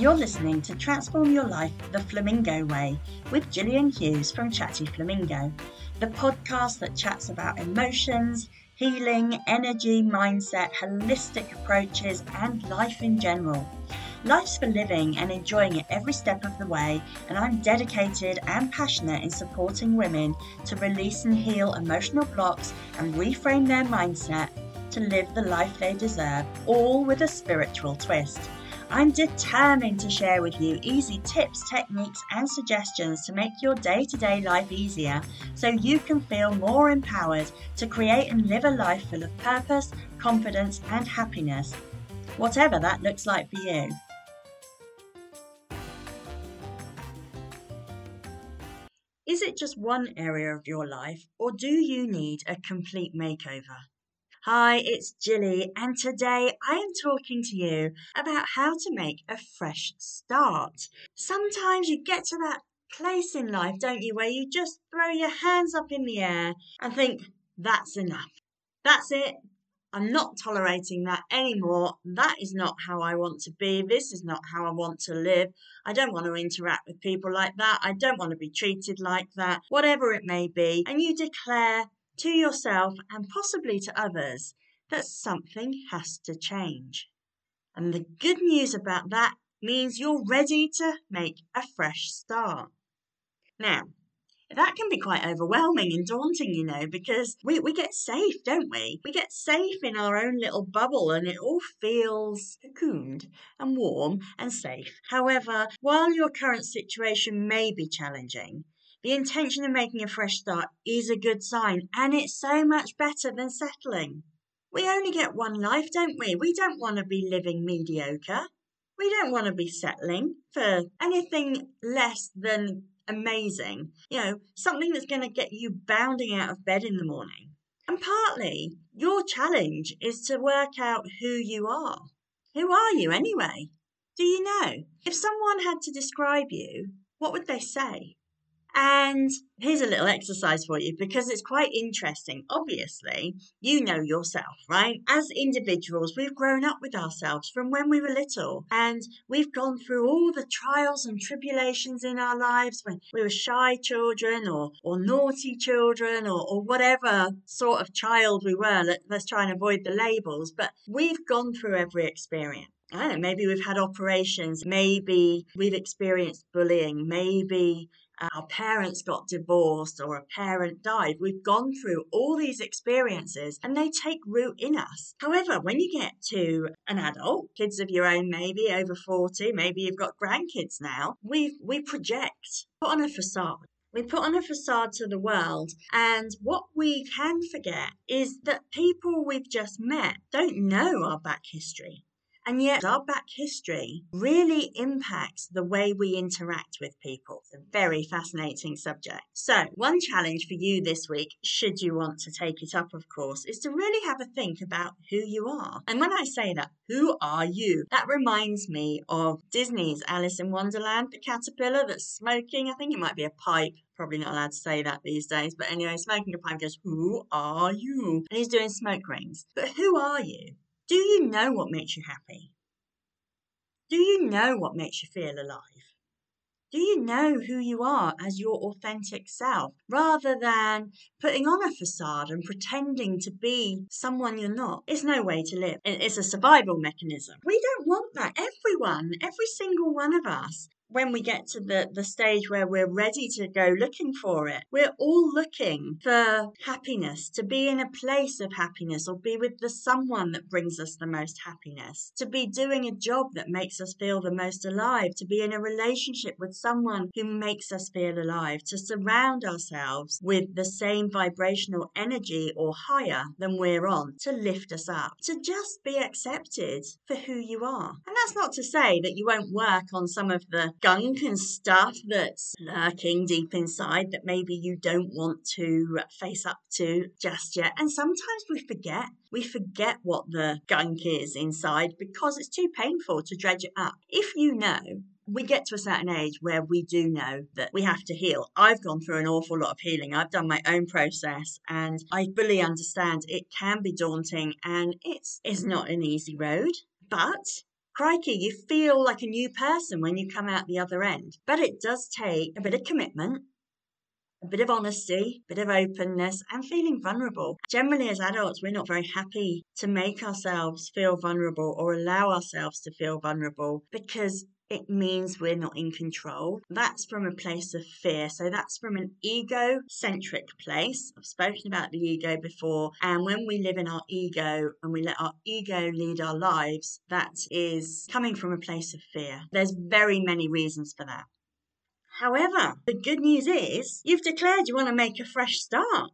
You're listening to Transform Your Life the Flamingo Way with Gillian Hughes from Chatty Flamingo, the podcast that chats about emotions, healing, energy, mindset, holistic approaches, and life in general. Life's for living and enjoying it every step of the way, and I'm dedicated and passionate in supporting women to release and heal emotional blocks and reframe their mindset to live the life they deserve, all with a spiritual twist. I'm determined to share with you easy tips, techniques, and suggestions to make your day to day life easier so you can feel more empowered to create and live a life full of purpose, confidence, and happiness, whatever that looks like for you. Is it just one area of your life, or do you need a complete makeover? Hi, it's Jilly, and today I am talking to you about how to make a fresh start. Sometimes you get to that place in life, don't you, where you just throw your hands up in the air and think, that's enough. That's it. I'm not tolerating that anymore. That is not how I want to be. This is not how I want to live. I don't want to interact with people like that. I don't want to be treated like that, whatever it may be. And you declare to yourself and possibly to others that something has to change. And the good news about that means you're ready to make a fresh start. Now, that can be quite overwhelming and daunting, you know, because we, we get safe, don't we? We get safe in our own little bubble and it all feels cocooned and warm and safe. However, while your current situation may be challenging, the intention of making a fresh start is a good sign, and it's so much better than settling. We only get one life, don't we? We don't want to be living mediocre. We don't want to be settling for anything less than amazing. You know, something that's going to get you bounding out of bed in the morning. And partly, your challenge is to work out who you are. Who are you anyway? Do you know? If someone had to describe you, what would they say? And here's a little exercise for you because it's quite interesting. Obviously, you know yourself, right? As individuals, we've grown up with ourselves from when we were little and we've gone through all the trials and tribulations in our lives when we were shy children or, or naughty children or, or whatever sort of child we were. Let, let's try and avoid the labels, but we've gone through every experience. I don't know, maybe we've had operations, maybe we've experienced bullying, maybe our parents got divorced or a parent died. We've gone through all these experiences and they take root in us. However, when you get to an adult, kids of your own, maybe over 40, maybe you've got grandkids now, we we project, put on a facade. We put on a facade to the world, and what we can forget is that people we've just met don't know our back history. And yet, our back history really impacts the way we interact with people. It's a very fascinating subject. So, one challenge for you this week, should you want to take it up, of course, is to really have a think about who you are. And when I say that, who are you? That reminds me of Disney's Alice in Wonderland, the caterpillar that's smoking. I think it might be a pipe probably not allowed to say that these days. But anyway, smoking a pipe goes, Who are you? And he's doing smoke rings. But who are you? Do you know what makes you happy? Do you know what makes you feel alive? Do you know who you are as your authentic self rather than putting on a facade and pretending to be someone you're not? It's no way to live. It's a survival mechanism. We don't want that. Everyone, every single one of us when we get to the, the stage where we're ready to go looking for it, we're all looking for happiness, to be in a place of happiness or be with the someone that brings us the most happiness, to be doing a job that makes us feel the most alive, to be in a relationship with someone who makes us feel alive, to surround ourselves with the same vibrational energy or higher than we're on, to lift us up, to just be accepted for who you are. And that's not to say that you won't work on some of the gunk and stuff that's lurking deep inside that maybe you don't want to face up to just yet. And sometimes we forget. We forget what the gunk is inside because it's too painful to dredge it up. If you know we get to a certain age where we do know that we have to heal. I've gone through an awful lot of healing. I've done my own process and I fully understand it can be daunting and it's it's not an easy road. But crikey, you feel like a new person when you come out the other end. But it does take a bit of commitment, a bit of honesty, a bit of openness, and feeling vulnerable. Generally, as adults, we're not very happy to make ourselves feel vulnerable or allow ourselves to feel vulnerable because it means we're not in control. That's from a place of fear. So that's from an ego-centric place. I've spoken about the ego before. And when we live in our ego and we let our ego lead our lives, that is coming from a place of fear. There's very many reasons for that. However, the good news is you've declared you want to make a fresh start.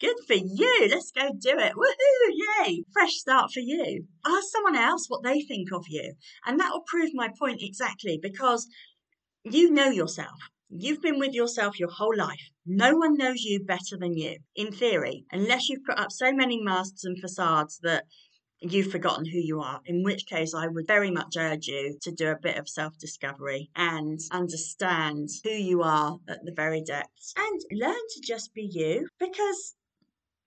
Good for you. Let's go do it. Woohoo! Yay! Fresh start for you. Ask someone else what they think of you. And that will prove my point exactly because you know yourself. You've been with yourself your whole life. No one knows you better than you, in theory, unless you've put up so many masks and facades that you've forgotten who you are, in which case I would very much urge you to do a bit of self discovery and understand who you are at the very depths and learn to just be you because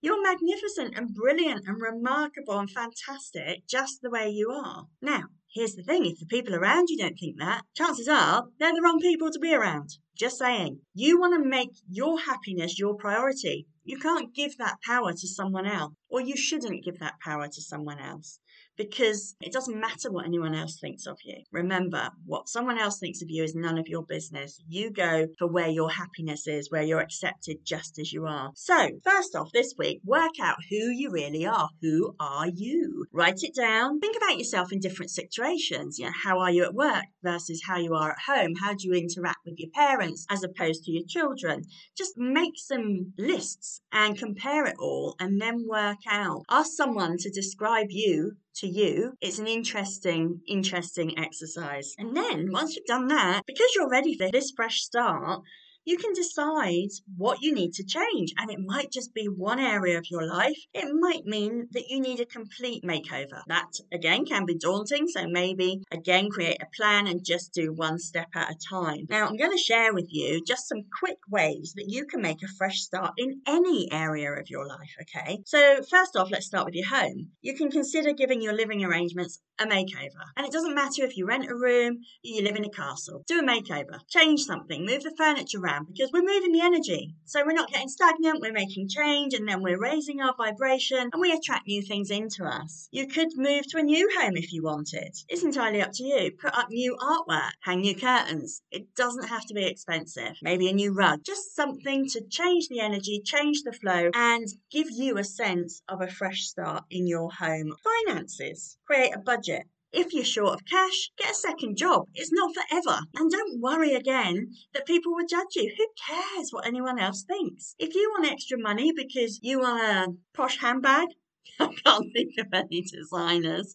you're magnificent and brilliant and remarkable and fantastic just the way you are. Now, here's the thing if the people around you don't think that, chances are they're the wrong people to be around. Just saying. You want to make your happiness your priority. You can't give that power to someone else, or you shouldn't give that power to someone else because it doesn't matter what anyone else thinks of you. Remember, what someone else thinks of you is none of your business. You go for where your happiness is, where you're accepted just as you are. So, first off, this week, work out who you really are. Who are you? Write it down. Think about yourself in different situations. You know, how are you at work versus how you are at home? How do you interact with your parents as opposed to your children? Just make some lists and compare it all and then work out. Ask someone to describe you to you, it's an interesting, interesting exercise. And then once you've done that, because you're ready for this fresh start, you can decide what you need to change. And it might just be one area of your life. It might mean that you need a complete makeover. That again can be daunting. So maybe again create a plan and just do one step at a time. Now I'm going to share with you just some quick ways that you can make a fresh start in any area of your life. Okay. So first off, let's start with your home. You can consider giving your living arrangements a makeover. And it doesn't matter if you rent a room, you live in a castle. Do a makeover. Change something. Move the furniture around around because we're moving the energy. So we're not getting stagnant, we're making change, and then we're raising our vibration and we attract new things into us. You could move to a new home if you wanted. It's entirely up to you. Put up new artwork, hang new curtains. It doesn't have to be expensive. Maybe a new rug. Just something to change the energy, change the flow, and give you a sense of a fresh start in your home. Finances. Create a budget. If you're short of cash, get a second job. It's not forever. And don't worry again that people will judge you. Who cares what anyone else thinks? If you want extra money because you want a posh handbag, I can't think of any designers.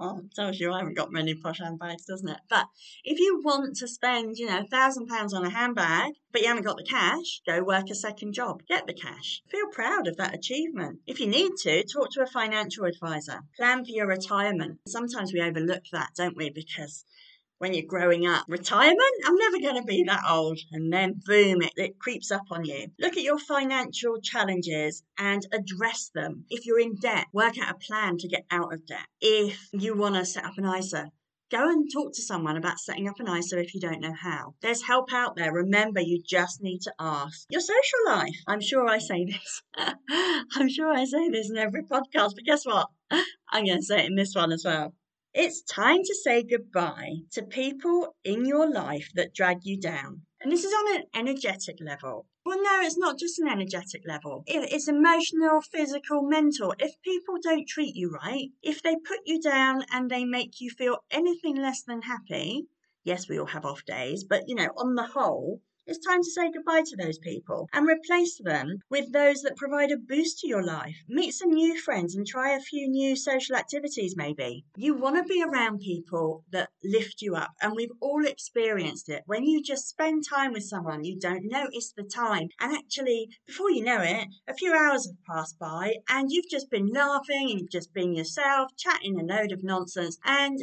It tells you I haven't got many posh handbags, doesn't it? But if you want to spend, you know, a thousand pounds on a handbag, but you haven't got the cash, go work a second job. Get the cash. Feel proud of that achievement. If you need to, talk to a financial advisor. Plan for your retirement. Sometimes we overlook that, don't we? Because when you're growing up. Retirement? I'm never going to be that old. And then boom, it, it creeps up on you. Look at your financial challenges and address them. If you're in debt, work out a plan to get out of debt. If you want to set up an ISA, Go and talk to someone about setting up an ISA if you don't know how. There's help out there. Remember, you just need to ask. Your social life. I'm sure I say this. I'm sure I say this in every podcast, but guess what? I'm going to say it in this one as well. It's time to say goodbye to people in your life that drag you down. And this is on an energetic level. Well, no, it's not just an energetic level. It's emotional, physical, mental. If people don't treat you right, if they put you down and they make you feel anything less than happy, yes, we all have off days, but you know, on the whole, it's time to say goodbye to those people and replace them with those that provide a boost to your life. Meet some new friends and try a few new social activities, maybe. You want to be around people that lift you up, and we've all experienced it. When you just spend time with someone, you don't notice the time, and actually, before you know it, a few hours have passed by, and you've just been laughing and you've just been yourself, chatting a load of nonsense, and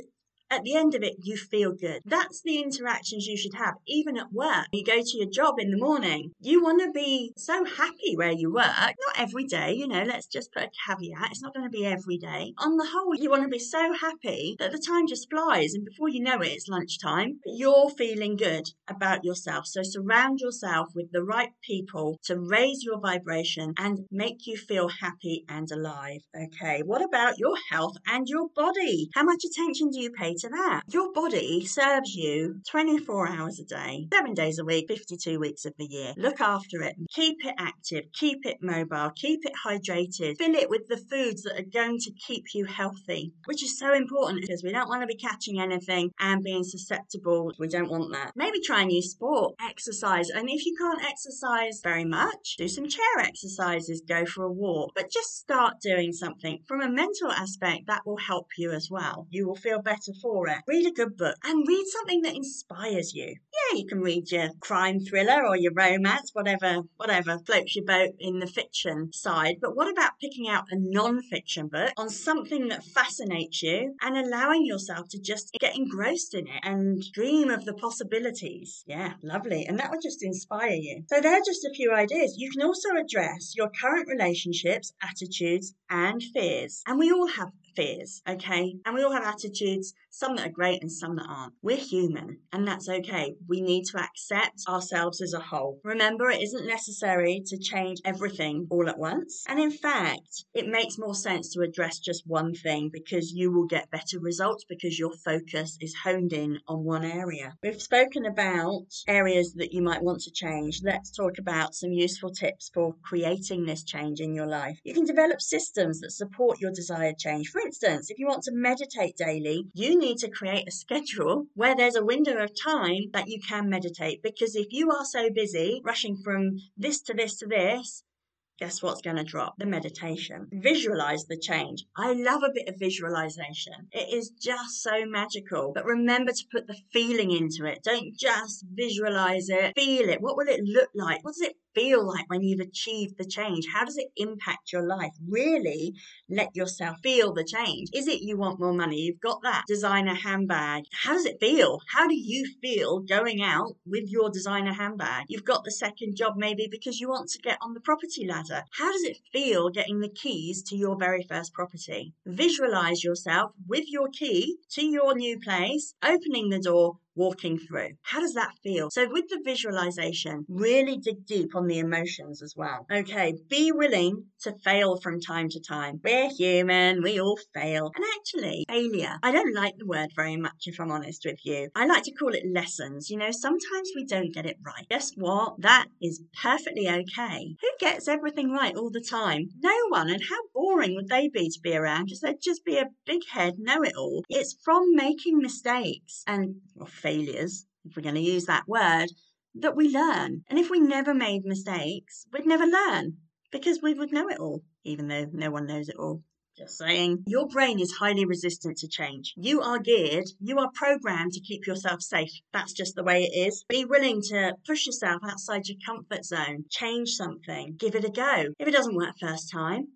at the end of it, you feel good. That's the interactions you should have, even at work. You go to your job in the morning, you want to be so happy where you work. Not every day, you know, let's just put a caveat. It's not going to be every day. On the whole, you want to be so happy that the time just flies, and before you know it, it's lunchtime. But you're feeling good about yourself. So surround yourself with the right people to raise your vibration and make you feel happy and alive. Okay, what about your health and your body? How much attention do you pay to that. Your body serves you 24 hours a day, seven days a week, 52 weeks of the year. Look after it. Keep it active. Keep it mobile. Keep it hydrated. Fill it with the foods that are going to keep you healthy, which is so important because we don't want to be catching anything and being susceptible. We don't want that. Maybe try a new sport, exercise. And if you can't exercise very much, do some chair exercises, go for a walk, but just start doing something. From a mental aspect, that will help you as well. You will feel better for it. Read a good book and read something that inspires you. Yeah, you can read your crime thriller or your romance, whatever, whatever floats your boat in the fiction side. But what about picking out a non-fiction book on something that fascinates you and allowing yourself to just get engrossed in it and dream of the possibilities? Yeah, lovely. And that will just inspire you. So there are just a few ideas. You can also address your current relationships, attitudes, and fears. And we all have fears, okay? And we all have attitudes, some that are great and some that aren't. We're human, and that's okay. We need to accept ourselves as a whole. Remember, it isn't necessary to change everything all at once. And in fact, it makes more sense to address just one thing because you will get better results because your focus is honed in on one area. We've spoken about areas that you might want to change. Let's talk about some useful tips for creating this change in your life. You can develop systems that support your desired change. For instance, if you want to meditate daily, you need to create a schedule where there's a window of time that you can meditate. Because if you are so busy rushing from this to this to this, guess what's going to drop? The meditation. Visualize the change. I love a bit of visualization. It is just so magical. But remember to put the feeling into it. Don't just visualize it. Feel it. What will it look like? What does it feel like when you've achieved the change? How does it impact your life? Really let yourself feel the change. Is it you want more money? You've got that designer handbag. How does it feel? How do you feel going out with your designer handbag? You've got the second job maybe because you want to get on the property ladder. How does it feel getting the keys to your very first property? Visualize yourself with your key to your new place, opening the door, walking through. How does that feel? So, with the visualization, really dig deep on the emotions as well. Okay, be willing to fail from time to time. We're human, we all fail. And actually, failure, I don't like the word very much if I'm honest with you. I like to call it lessons. You know, sometimes we don't get it right. Guess what? That is perfectly okay. Who gets everything right all the time? No one. And how boring would they be to be around? Because they'd just be a big head know it all. It's from making mistakes and well, failures, if we're going to use that word, that we learn. And if we never made mistakes, we'd never learn because we would know it all, even though no one knows it all. Just saying. Your brain is highly resistant to change. You are geared, you are programmed to keep yourself safe. That's just the way it is. Be willing to push yourself outside your comfort zone, change something, give it a go. If it doesn't work first time,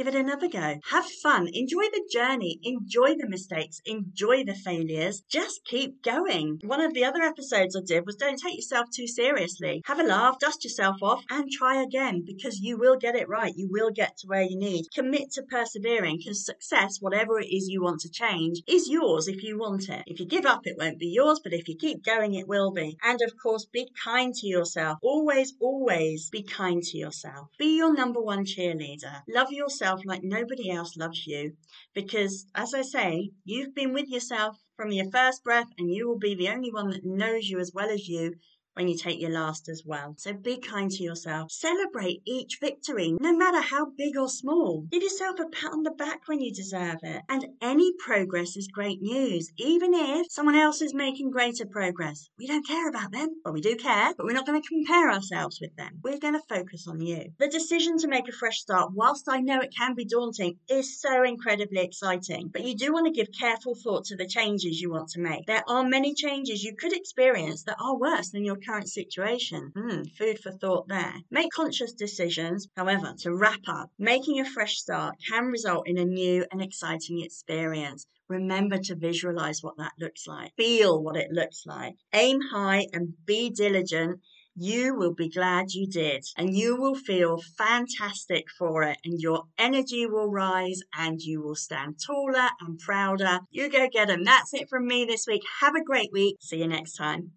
Give it another go. Have fun. Enjoy the journey. Enjoy the mistakes. Enjoy the failures. Just keep going. One of the other episodes I did was don't take yourself too seriously. Have a laugh, dust yourself off, and try again because you will get it right. You will get to where you need. Commit to persevering because success, whatever it is you want to change, is yours if you want it. If you give up, it won't be yours, but if you keep going, it will be. And of course, be kind to yourself. Always, always be kind to yourself. Be your number one cheerleader. Love yourself yourself like nobody else loves you. Because, as I say, you've been with yourself from your first breath, and you will be the only one that knows you as well as you when you take your last as well. So be kind to yourself. Celebrate each victory, no matter how big or small. Give yourself a pat on the back when you deserve it. And any progress is great news, even if someone else is making greater progress. We don't care about them. Well, we do care, but we're not going to compare ourselves with them. We're going to focus on you. The decision to make a fresh start, whilst I know it can be daunting, is so incredibly exciting. But you do want to give careful thought to the changes you want to make. There are many changes you could experience that are worse than your current situation. Hmm, food for thought there. Make conscious decisions. However, to wrap up, making a fresh start can result in a new and exciting experience. Remember to visualize what that looks like. Feel what it looks like. Aim high and be diligent you will be glad you did and you will feel fantastic for it and your energy will rise and you will stand taller and prouder. You go get them. That's it from me this week. Have a great week. See you next time.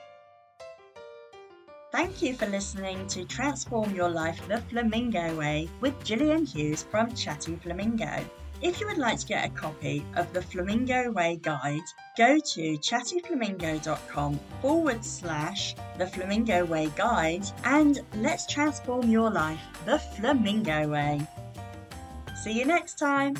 Thank you for listening to Transform Your Life the Flamingo Way with Gillian Hughes from Chatty Flamingo. If you would like to get a copy of the Flamingo Way Guide, go to chattyflamingo.com forward slash the Flamingo Way Guide and let's transform your life the Flamingo Way. See you next time.